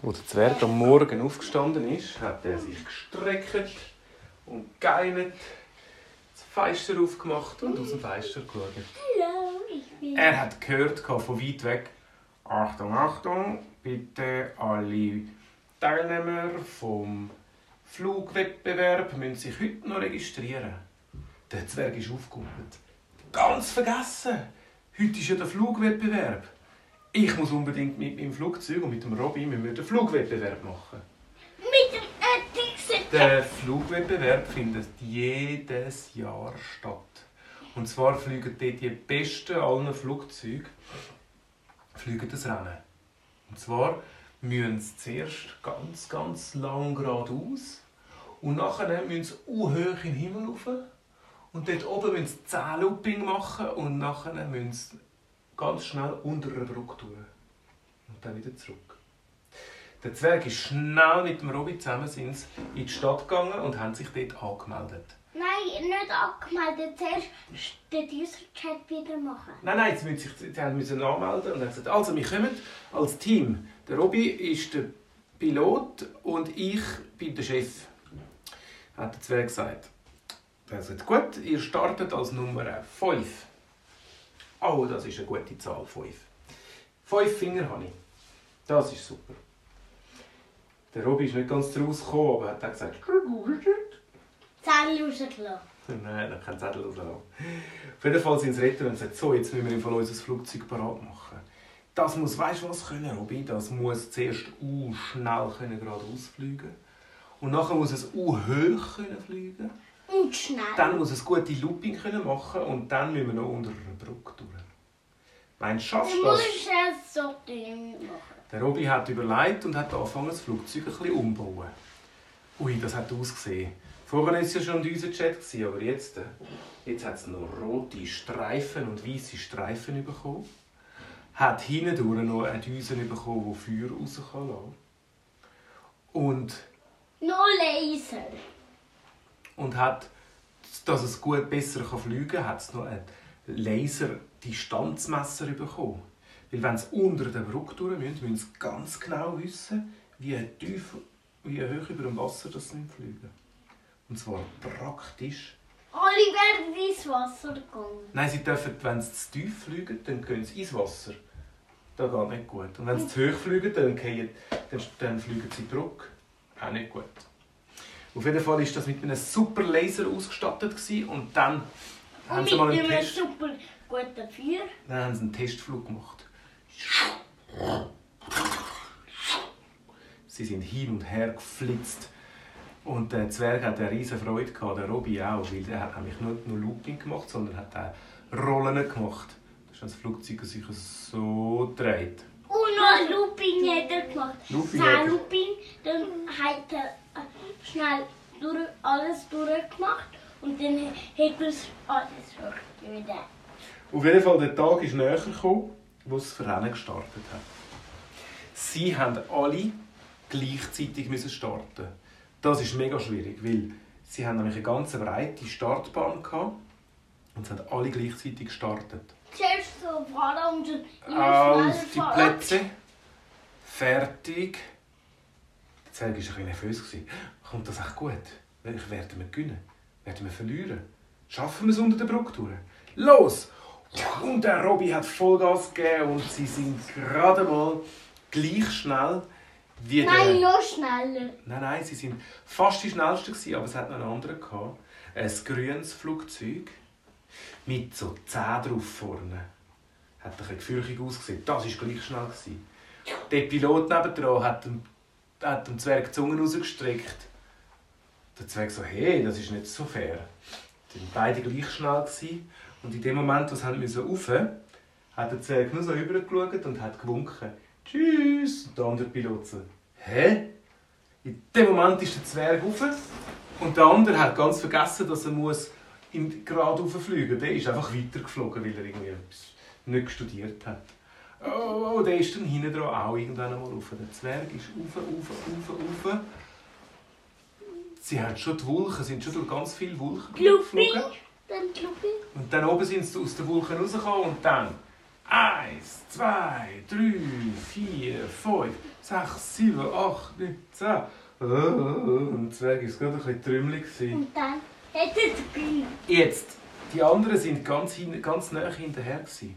Als der Zwerg am Morgen aufgestanden ist, hat er sich gestreckt und geeinert, das Fenster aufgemacht und aus dem Fenster geschaut. Hallo, ich bin. Er hat gehört von weit weg, Achtung, Achtung, bitte alle Teilnehmer vom Flugwettbewerb müssen sich heute noch registrieren. Der Zwerg ist aufgekuppelt. Ganz vergessen! Heute ist ja der Flugwettbewerb. Ich muss unbedingt mit meinem Flugzeug und mit dem Robin wir den Flugwettbewerb machen. Mit dem Erdixen. Der Flugwettbewerb findet jedes Jahr statt. Und zwar fliegen dort die besten aller Flugzeuge fliegen das Rennen. Und zwar müssen sie zuerst ganz, ganz lang geradeaus und nachher müssen sie hoch in den Himmel rauf. Und dort oben müssen sie 10 Looping machen und nachher müssen sie ganz schnell unter einer Brücke tun. Und dann wieder zurück. Der Zwerg ist schnell mit dem Robby zusammen sind in die Stadt gegangen und haben sich dort angemeldet. Nein, nicht angemeldet. Zuerst den User-Chat wieder machen. Nein, nein, sie müssen sich sie müssen anmelden und haben gesagt, also wir kommen als Team. Der Robby ist der Pilot und ich bin der Chef, hat der Zwerg gesagt. Er hat gesagt, gut, ihr startet als Nummer 5. Oh, das ist eine gute Zahl, 5. Fünf Finger habe ich. Das ist super. Der Robby ist nicht ganz daraus gekommen, aber hat dann gesagt, Zähne rausgelassen. Nein, dann kein Zettel rauslassen. Auf jeden Fall sind sie retten und gesagt, so, jetzt müssen wir Fall unser Flugzeug parat machen. Das muss, weißt du was können, Robby? Das muss zuerst u schnell können geradeaus fliegen. Und nachher muss es u hoch können fliegen. Und schnell. Dann muss es gute Looping können machen und dann müssen wir noch unter einer Brücke durch. Meinst du, schaffst Du das? es so dünn machen. Der Robby hat überlegt und hat angefangen, das Flugzeug ein bisschen umzubauen. Ui, das hat ausgesehen. Vorher war es ja schon unser Chat, aber jetzt, äh, jetzt hat es noch rote Streifen und weiße Streifen bekommen. Hat hinten noch eine Düse bekommen, die Feuer raus kann. Und, Noch Laser. Und hat, dass es gut besser kann fliegen kann, hat es noch ein Laser-Distanzmesser bekommen. Weil wenn sie unter der Brücke durch müssen, müssen sie ganz genau wissen, wie tief, wie hoch über dem Wasser das sie fliegen. Und zwar praktisch. Alle werden ins Wasser gegangen. Nein, sie dürfen, wenn sie zu tief fliegen, dann gehen sie ins Wasser. Das geht nicht gut. Und wenn sie zu hoch fliegen, dann, gehen, dann, dann fliegen sie zurück. Auch nicht gut. Auf jeden Fall war das mit einem super Laser ausgestattet gewesen. und dann haben Und sie mal einen Test, super guten Feuer. dann haben sie einen Testflug gemacht. Sie sind hin und her geflitzt. Und der Zwerg hat eine riesige Freude gehabt, der Robby auch, weil er hat nämlich nicht nur Looping gemacht, sondern hat auch Rollen gemacht. Das ist das Flugzeug sich so dreht. Und noch Looping hat er gemacht. Looping Looping, dann hat er äh, schnell durch, alles durchgemacht und dann hat es alles wieder. Auf jeden Fall, der Tag ist näher gekommen, wo das Rennen gestartet hat. Sie haben alle gleichzeitig müssen starten. Das ist mega schwierig, weil sie haben nämlich eine ganz breite Startbahn gehabt und sie haben alle gleichzeitig gestartet. Zuerst so fahren und dann immer Auf die. Plätze. Fertig. Zwerg war ein bisschen nervös. gewesen. Kommt das echt gut? Ich werden wir gewinnen? Werden wir verlieren? Schaffen wir es unter der Brücke durch? Los! Und der Robby hat Vollgas gegeben und sie sind gerade mal gleich schnell wie der... Nein, noch schneller. Nein, nein, sie sind fast die schnellsten gewesen, aber es hat noch einen anderen gehabt. Ein grünes Flugzeug mit so Zähnen drauf vorne. Hat ein bisschen gefürchtig ausgesehen. Das war gleich schnell. Gewesen. Der Pilot nebendran hat hat dem Zwerg die Zunge rausgestreckt. Der Zwerg so, hey, das ist nicht so fair. Die waren beide gleich schnell. Gewesen. Und in dem Moment, wo sie müssen rauf, hat der Zwerg nur so rübergeschaut und hat gewunken. Tschüss! Und der andere Pilot so, hä? In dem Moment ist der Zwerg rauf und der andere hat ganz vergessen, dass er muss gerade fliegen muss. Der ist einfach weitergeflogen, weil er irgendwie nicht studiert hat. Oh, der ist dann hinten dran auch irgendwann einmal rauf. Der Zwerg ist rauf, rauf, rauf, rauf. Sie haben schon die Wolken, sind schon durch ganz viele Wolken Looping. geflogen. Dann Looping. Und dann oben sind sie aus den Wolken rausgekommen und dann eins, zwei, drei, vier, fünf, sechs, sieben, acht, neun, zehn. Und Zwerg war gerade ein bisschen trümmelig. Und dann hat er. Jetzt, die anderen sind ganz, hin, ganz nah hinterher. Gewesen.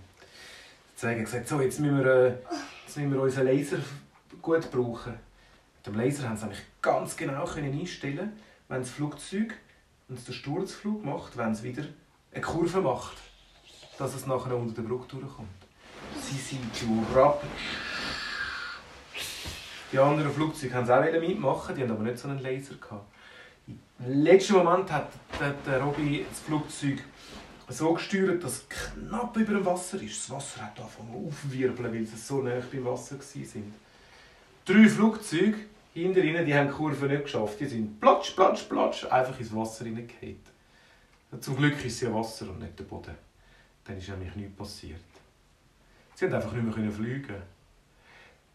Hat gesagt, so, jetzt müssen wir, äh, jetzt müssen wir unseren Laser gut brauchen. Mit dem Laser haben sie nämlich ganz genau können einstellen wenn das Flugzeug, wenn den Sturzflug macht, wenn es wieder eine Kurve macht, dass es nachher unter der Brücke durchkommt. Sie sind durchrappen. Die anderen Flugzeuge haben es auch mitmachen, die haben aber nicht so einen Laser gehabt. Im letzten Moment hat der, der Robby das Flugzeug so gesteuert, dass es knapp über dem Wasser ist. Das Wasser hat angefangen aufwirbeln, weil sie so nah beim Wasser waren. Drei Flugzeuge hinter ihnen, die haben die Kurve nicht geschafft. Die sind platsch, platsch, platsch einfach ins Wasser hineingefallen. Zum Glück ist es ja Wasser und nicht der Boden. Dann ist nämlich nichts passiert. Sie konnten einfach nicht mehr fliegen.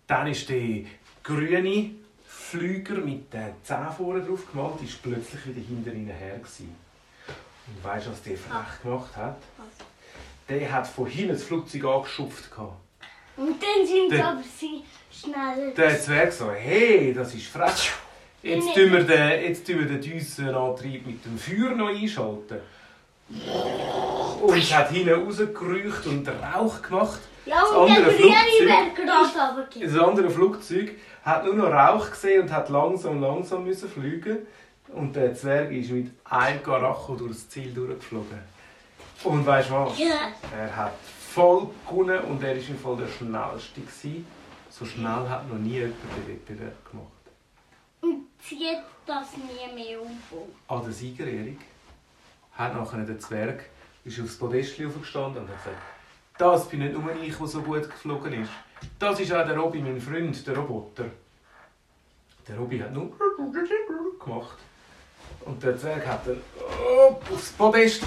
Dann ist der grüne Flüger mit den Zähnen vorne drauf gemalt, ist plötzlich wieder hinter ihnen her. Und weißt du, was der frech gemacht hat? Der hat von hinten das Flugzeug angeschupft. Und dann sind Der- aber sie schneller. Der Zwerg so, hey, das ist frech. Jetzt tun wir den, jetzt tun wir den Düsenantrieb mit dem Feuer noch einschalten. Und es hat hinten rausgerücht und Rauch gemacht. Ja, Das und der andere Flugzeug. Das andere Flugzeug hat nur noch Rauch gesehen und hat langsam, langsam müssen fliegen. Und der Zwerg ist mit einem Karacho durchs Ziel durchgeflogen. Und weißt du was? Ja. Er hat voll gewonnen und er war im Fall der schnellste. Gewesen. So schnell hat noch nie jemand den Wettbewerb gemacht. Und zieht das nie mehr um. An der Siegerehrung hat nachher der Zwerg ist aufs Podest aufgestanden und hat gesagt, das bin nicht nur ich, der so gut geflogen ist. Das ist auch der Robby, mein Freund, der Roboter. Der Robby hat nur gemacht. Und der Zwerg hat dann aufs Podest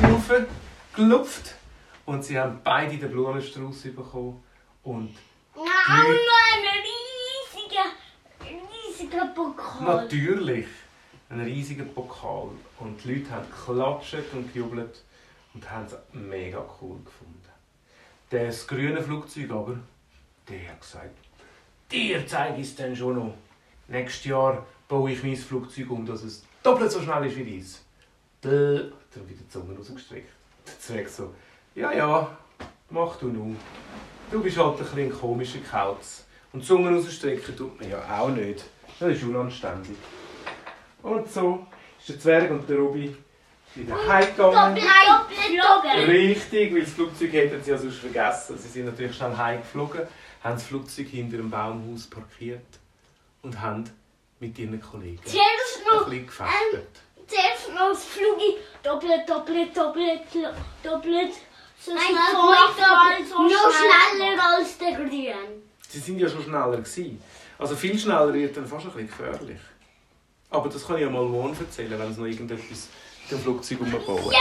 gelupft. Und sie haben beide den Blumenstrauß bekommen. Und Ja, auch noch einen riesigen, riesigen Pokal. Natürlich. Ein riesiger Pokal. Und die Leute haben geklatscht und gejubelt und haben es mega cool gefunden. Das grüne Flugzeug aber, der hat gesagt, dir zeige ich es dann schon noch. Nächstes Jahr baue ich mein Flugzeug um, dass es doppelt so schnell ist wie dies. Bäh, hat er wieder die Zunge rausgestreckt. Der Zwerg so, ja, ja, mach du nun. Du bist halt ein bisschen ein komischer Kauz. Und die Zunge rausstrecken tut man ja auch nicht. Das ist unanständig. Und so ist der Zwerg und der Robby wieder heimgegangen. Richtig, weil das Flugzeug hätten sie ja sonst vergessen. Sie sind natürlich schnell heimgeflogen, haben das Flugzeug hinter dem Baumhaus parkiert und haben mit ihren Kollegen Zuerst ein noch, bisschen gefechtet. zuerst noch das Flugi. Doppelt, doppelt, doppelt, doppelt. So Nein, schnell so noch schnell. schneller als der Grün. Sie sind ja schon schneller gewesen. Also viel schneller wird dann fast ein bisschen gefährlich. Aber das kann ich ja mal morgen erzählen, wenn es noch irgendetwas mit dem Flugzeug umbauen. Ja,